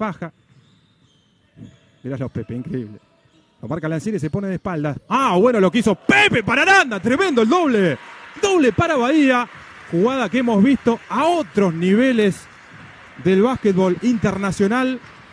faja. Mirá los Pepe, increíble. Lo marca Lancieri, se pone de espaldas. Ah, bueno, lo que hizo Pepe para Aranda. Tremendo el doble. Doble para Bahía. Jugada que hemos visto a otros niveles del básquetbol internacional.